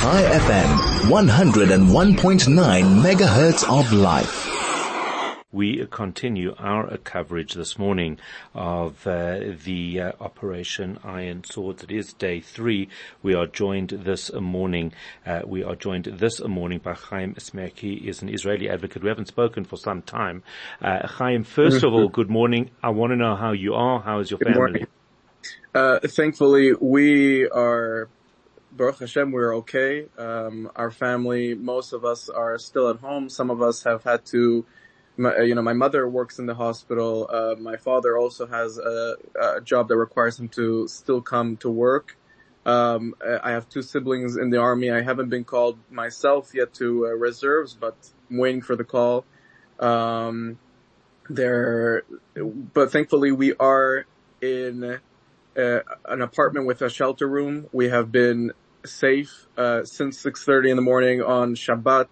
Chai FM, 101.9 megahertz of life. We continue our coverage this morning of uh, the uh, Operation Iron Swords. It is day three. We are joined this morning. Uh, we are joined this morning by Chaim Samiek. He is an Israeli advocate. We haven't spoken for some time. Uh, Chaim, first of all, good morning. I want to know how you are. How is your good family? Uh, thankfully, we are Baruch Hashem, we're okay. Um, our family, most of us are still at home. Some of us have had to my, you know, my mother works in the hospital. Uh, my father also has a, a, job that requires him to still come to work. Um, I have two siblings in the army. I haven't been called myself yet to uh, reserves, but I'm waiting for the call. Um, there, but thankfully we are in uh, an apartment with a shelter room. We have been safe uh, since 6:30 in the morning on Shabbat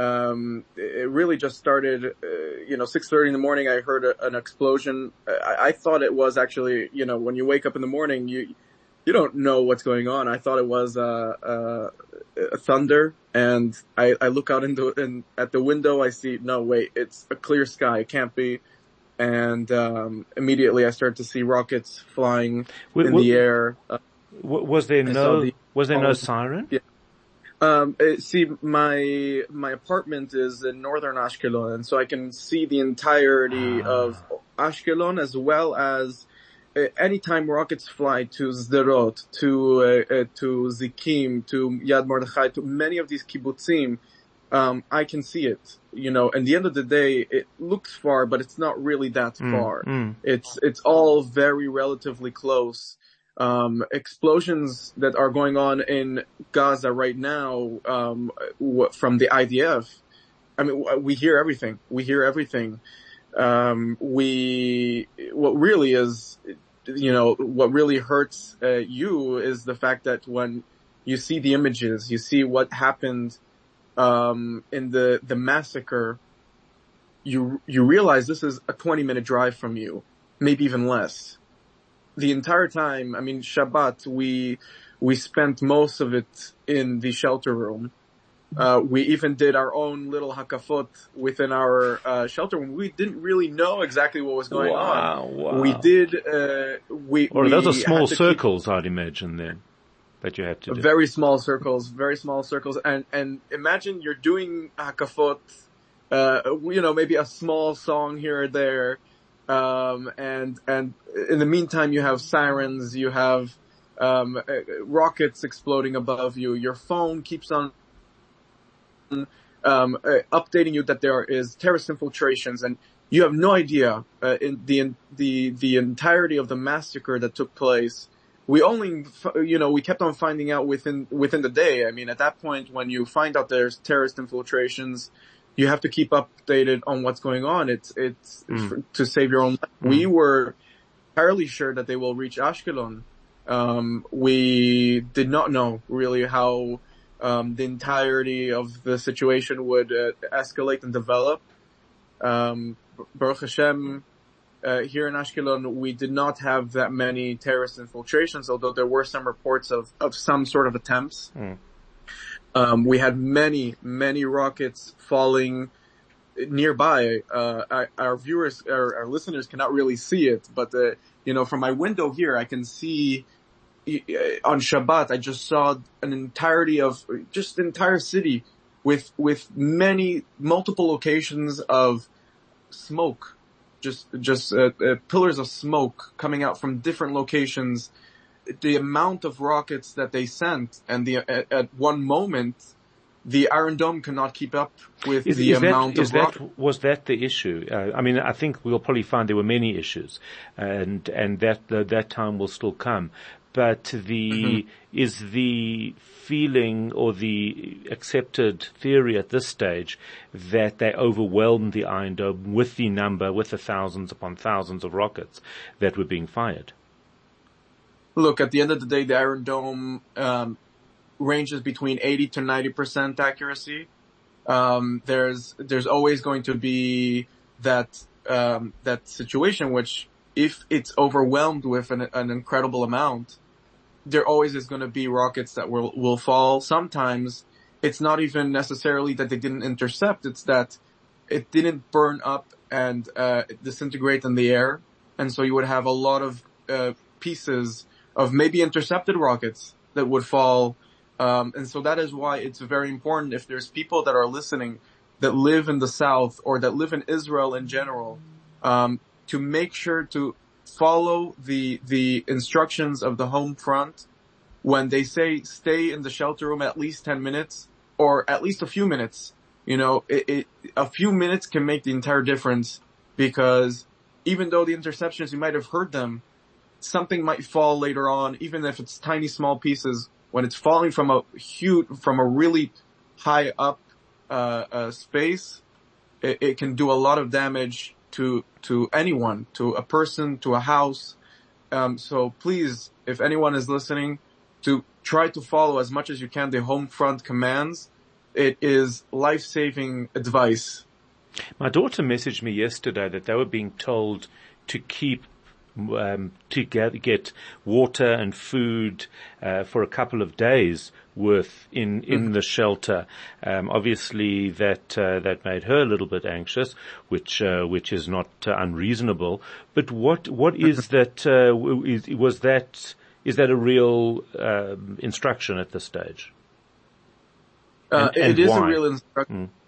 um, it really just started, uh, you know, 6.30 in the morning, I heard a, an explosion. I, I, thought it was actually, you know, when you wake up in the morning, you, you don't know what's going on. I thought it was, uh, uh, a thunder and I, I look out into, in, at the window, I see, no, wait, it's a clear sky. It can't be. And, um, immediately I start to see rockets flying in w- the air. Was there no, the, was there no siren? Yeah. Um, uh, see, my my apartment is in northern Ashkelon, and so I can see the entirety ah. of Ashkelon as well as uh, anytime rockets fly to Sderot, to uh, uh, to Zikim, to Yad Mordechai, to many of these kibbutzim, um, I can see it. You know, and the end of the day, it looks far, but it's not really that mm, far. Mm. It's it's all very relatively close um, explosions that are going on in Gaza right now um, from the IDF. I mean, we hear everything. We hear everything. Um, we what really is, you know, what really hurts uh, you is the fact that when you see the images, you see what happened um, in the the massacre. You you realize this is a 20 minute drive from you, maybe even less the entire time, I mean, Shabbat, we, we spent most of it in the shelter room. Uh, we even did our own little hakafot within our uh, shelter room. We didn't really know exactly what was going wow, on. Wow. We did. Uh, we or we those are small circles, keep, I'd imagine. Then that you had to do. Very small circles. Very small circles. And and imagine you're doing hakafot. Uh, you know, maybe a small song here or there um, and, and in the meantime, you have sirens, you have, um, uh, rockets exploding above you. Your phone keeps on, um, uh, updating you that there is terrorist infiltrations and you have no idea, uh, in the, the, the entirety of the massacre that took place. We only, you know, we kept on finding out within, within the day. I mean, at that point, when you find out there's terrorist infiltrations, you have to keep updated on what's going on. It's, it's mm. for, to save your own life. Mm. We were entirely sure that they will reach Ashkelon. Um, we did not know really how, um, the entirety of the situation would uh, escalate and develop. Um, Baruch Hashem, uh, here in Ashkelon, we did not have that many terrorist infiltrations, although there were some reports of, of some sort of attempts. Mm. Um, we had many, many rockets falling nearby. Uh, our, our, viewers, our, our, listeners cannot really see it, but uh, you know, from my window here, I can see on Shabbat. I just saw an entirety of just entire city with with many multiple locations of smoke, just just uh, uh, pillars of smoke coming out from different locations the amount of rockets that they sent and the, at, at one moment, the Iron Dome cannot keep up with is, the is amount that, of rockets. That, was that the issue? Uh, I mean, I think we'll probably find there were many issues, and and that uh, that time will still come. But the mm-hmm. is the feeling or the accepted theory at this stage that they overwhelmed the Iron Dome with the number, with the thousands upon thousands of rockets that were being fired look, at the end of the day, the Iron Dome um, ranges between 80 to 90 percent accuracy. Um, there's there's always going to be that um, that situation which, if it's overwhelmed with an, an incredible amount, there always is going to be rockets that will, will fall. Sometimes it's not even necessarily that they didn't intercept. It's that it didn't burn up and, uh, disintegrate in the air. And so you would have a lot of, uh, pieces of maybe intercepted rockets that would fall. Um, and so that is why it's very important if there's people that are listening that live in the south or that live in Israel in general, um, to make sure to follow the, the instructions of the home front when they say stay in the shelter room at least 10 minutes or at least a few minutes. You know, it, it, a few minutes can make the entire difference because even though the interceptions, you might have heard them, something might fall later on, even if it's tiny small pieces, when it's falling from a huge, from a really high up, uh, uh, space, it, it can do a lot of damage to to anyone, to a person, to a house. Um, so please, if anyone is listening, to try to follow as much as you can the home front commands. It is life-saving advice. My daughter messaged me yesterday that they were being told to keep um, to get, get water and food uh, for a couple of days worth in in mm-hmm. the shelter. Um, obviously, that uh, that made her a little bit anxious, which uh, which is not uh, unreasonable. But what what is that? Uh, is, was that is that a real um, instruction at this stage? Uh, and, and it is why? a real instruction. Mm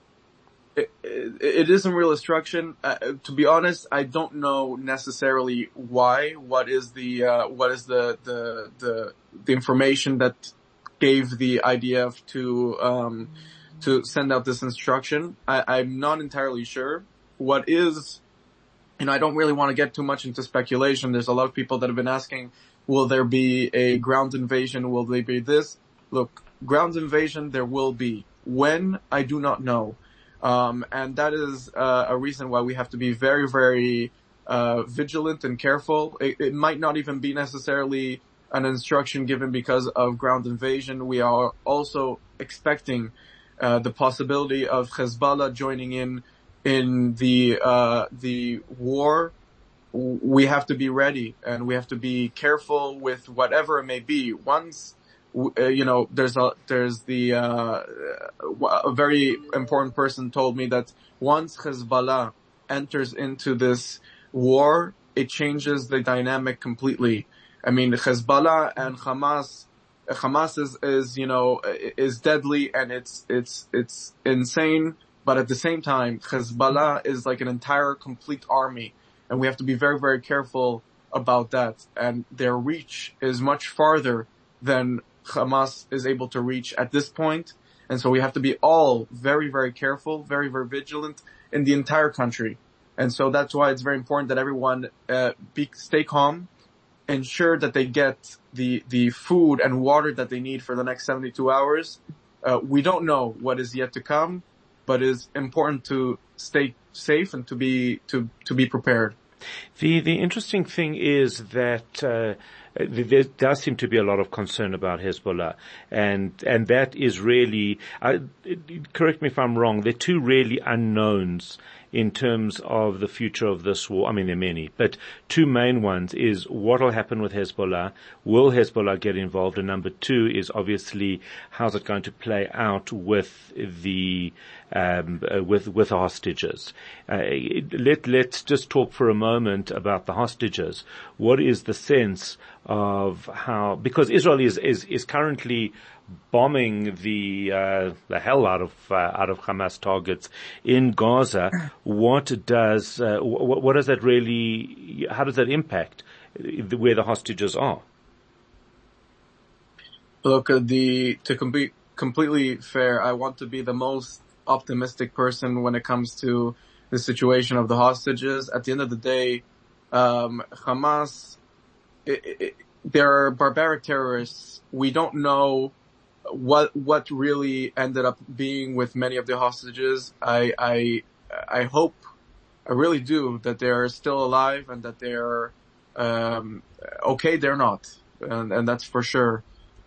it, it isn't real instruction. Uh, to be honest, I don't know necessarily why. What is the uh, what is the, the the the information that gave the IDF to um, to send out this instruction? I, I'm not entirely sure. What is, and I don't really want to get too much into speculation. There's a lot of people that have been asking, will there be a ground invasion? Will there be this? Look, ground invasion there will be. When I do not know. Um, and that is uh, a reason why we have to be very, very uh, vigilant and careful. It, it, might not even be necessarily an instruction given because of ground invasion. We are also expecting uh, the possibility of Hezbollah joining in in the uh, the war. We have to be ready and we have to be careful with whatever it may be. Once you know, there's a, there's the, uh, a very important person told me that once Hezbollah enters into this war, it changes the dynamic completely. I mean, Hezbollah and Hamas, Hamas is, is, you know, is deadly and it's, it's, it's insane, but at the same time, Hezbollah is like an entire complete army and we have to be very, very careful about that. And their reach is much farther than Hamas is able to reach at this point. And so we have to be all very, very careful, very, very vigilant in the entire country. And so that's why it's very important that everyone uh, be, stay calm, ensure that they get the the food and water that they need for the next 72 hours. Uh, we don't know what is yet to come, but it's important to stay safe and to be to to be prepared. The the interesting thing is that. Uh, there does seem to be a lot of concern about Hezbollah, and and that is really. Uh, correct me if I'm wrong. There are two really unknowns in terms of the future of this war. I mean, there are many, but two main ones is what will happen with Hezbollah. Will Hezbollah get involved? And number two is obviously how's it going to play out with the um, uh, with with the hostages. Uh, let let's just talk for a moment about the hostages. What is the sense of how because Israel is is, is currently bombing the uh, the hell out of uh, out of Hamas targets in Gaza. What does uh, what, what, does that really? How does that impact where the hostages are? Look, uh, the to be completely fair, I want to be the most optimistic person when it comes to the situation of the hostages. At the end of the day, um, Hamas, it, they're barbaric terrorists. We don't know what what really ended up being with many of the hostages. I I I hope, I really do, that they're still alive and that they're um, okay. They're not, and and that's for sure.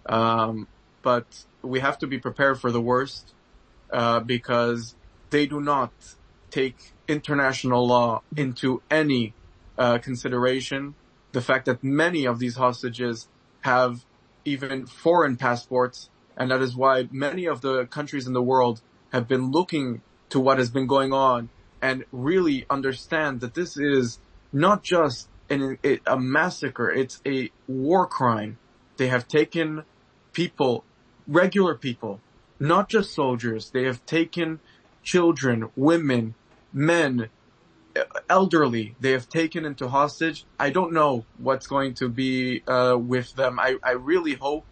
Um, but we have to be prepared for the worst uh, because they do not take international law into any uh, consideration. The fact that many of these hostages have even foreign passports. And that is why many of the countries in the world have been looking to what has been going on and really understand that this is not just an, a massacre, it's a war crime. They have taken people, regular people, not just soldiers. They have taken children, women, men, elderly. They have taken into hostage. I don't know what's going to be uh, with them. I, I really hope,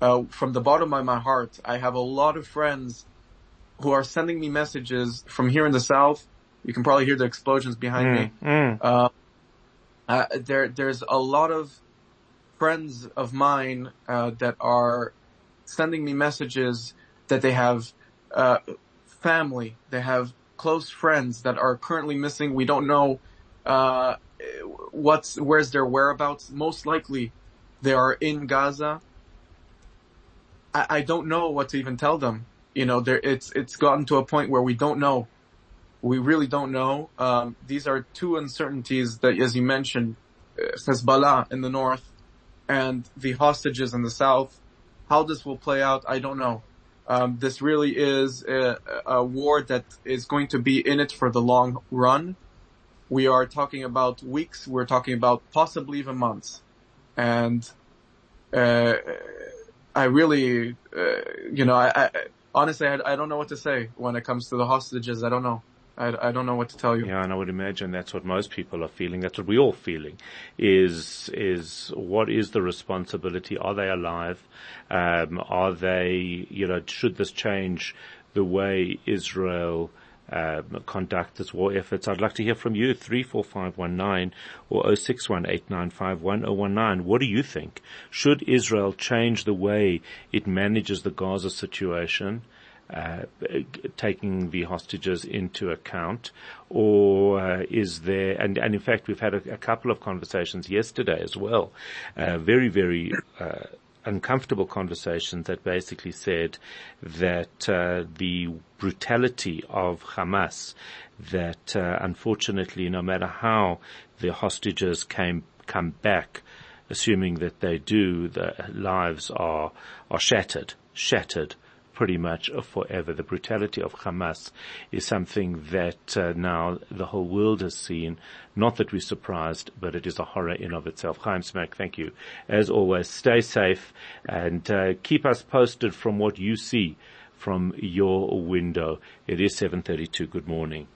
uh, from the bottom of my heart, I have a lot of friends who are sending me messages from here in the south. You can probably hear the explosions behind Mm, me. mm. Uh, uh, there, there's a lot of friends of mine uh, that are sending me messages that they have uh, family, they have close friends that are currently missing. We don't know uh, what's where's their whereabouts. Most likely, they are in Gaza. I, I don't know what to even tell them. You know, there it's it's gotten to a point where we don't know. We really don't know. Um, these are two uncertainties that, as you mentioned, uh, Hezbollah in the north and the hostages in the south. How this will play out, I don't know. Um, this really is a, a war that is going to be in it for the long run. We are talking about weeks. We're talking about possibly even months. And, uh, I really, uh, you know, I, I honestly, I, I don't know what to say when it comes to the hostages. I don't know. I, I don't know what to tell you. Yeah, and I would imagine that's what most people are feeling. That's what we're all feeling. Is is what is the responsibility? Are they alive? Um, are they? You know, should this change the way Israel? Um, conduct its war efforts. I'd like to hear from you, 34519 or 0618951019. What do you think? Should Israel change the way it manages the Gaza situation? Uh, taking the hostages into account, or uh, is there? And, and in fact, we've had a, a couple of conversations yesterday as well, uh, very very. Uh, uncomfortable conversations that basically said that uh, the brutality of Hamas, that unfortunately, no matter how the hostages came come back, assuming that they do, the lives are are shattered, shattered pretty much forever. The brutality of Hamas is something that uh, now the whole world has seen. Not that we're surprised, but it is a horror in of itself. Chaim Samiek, thank you. As always, stay safe and uh, keep us posted from what you see from your window. It is 7.32. Good morning.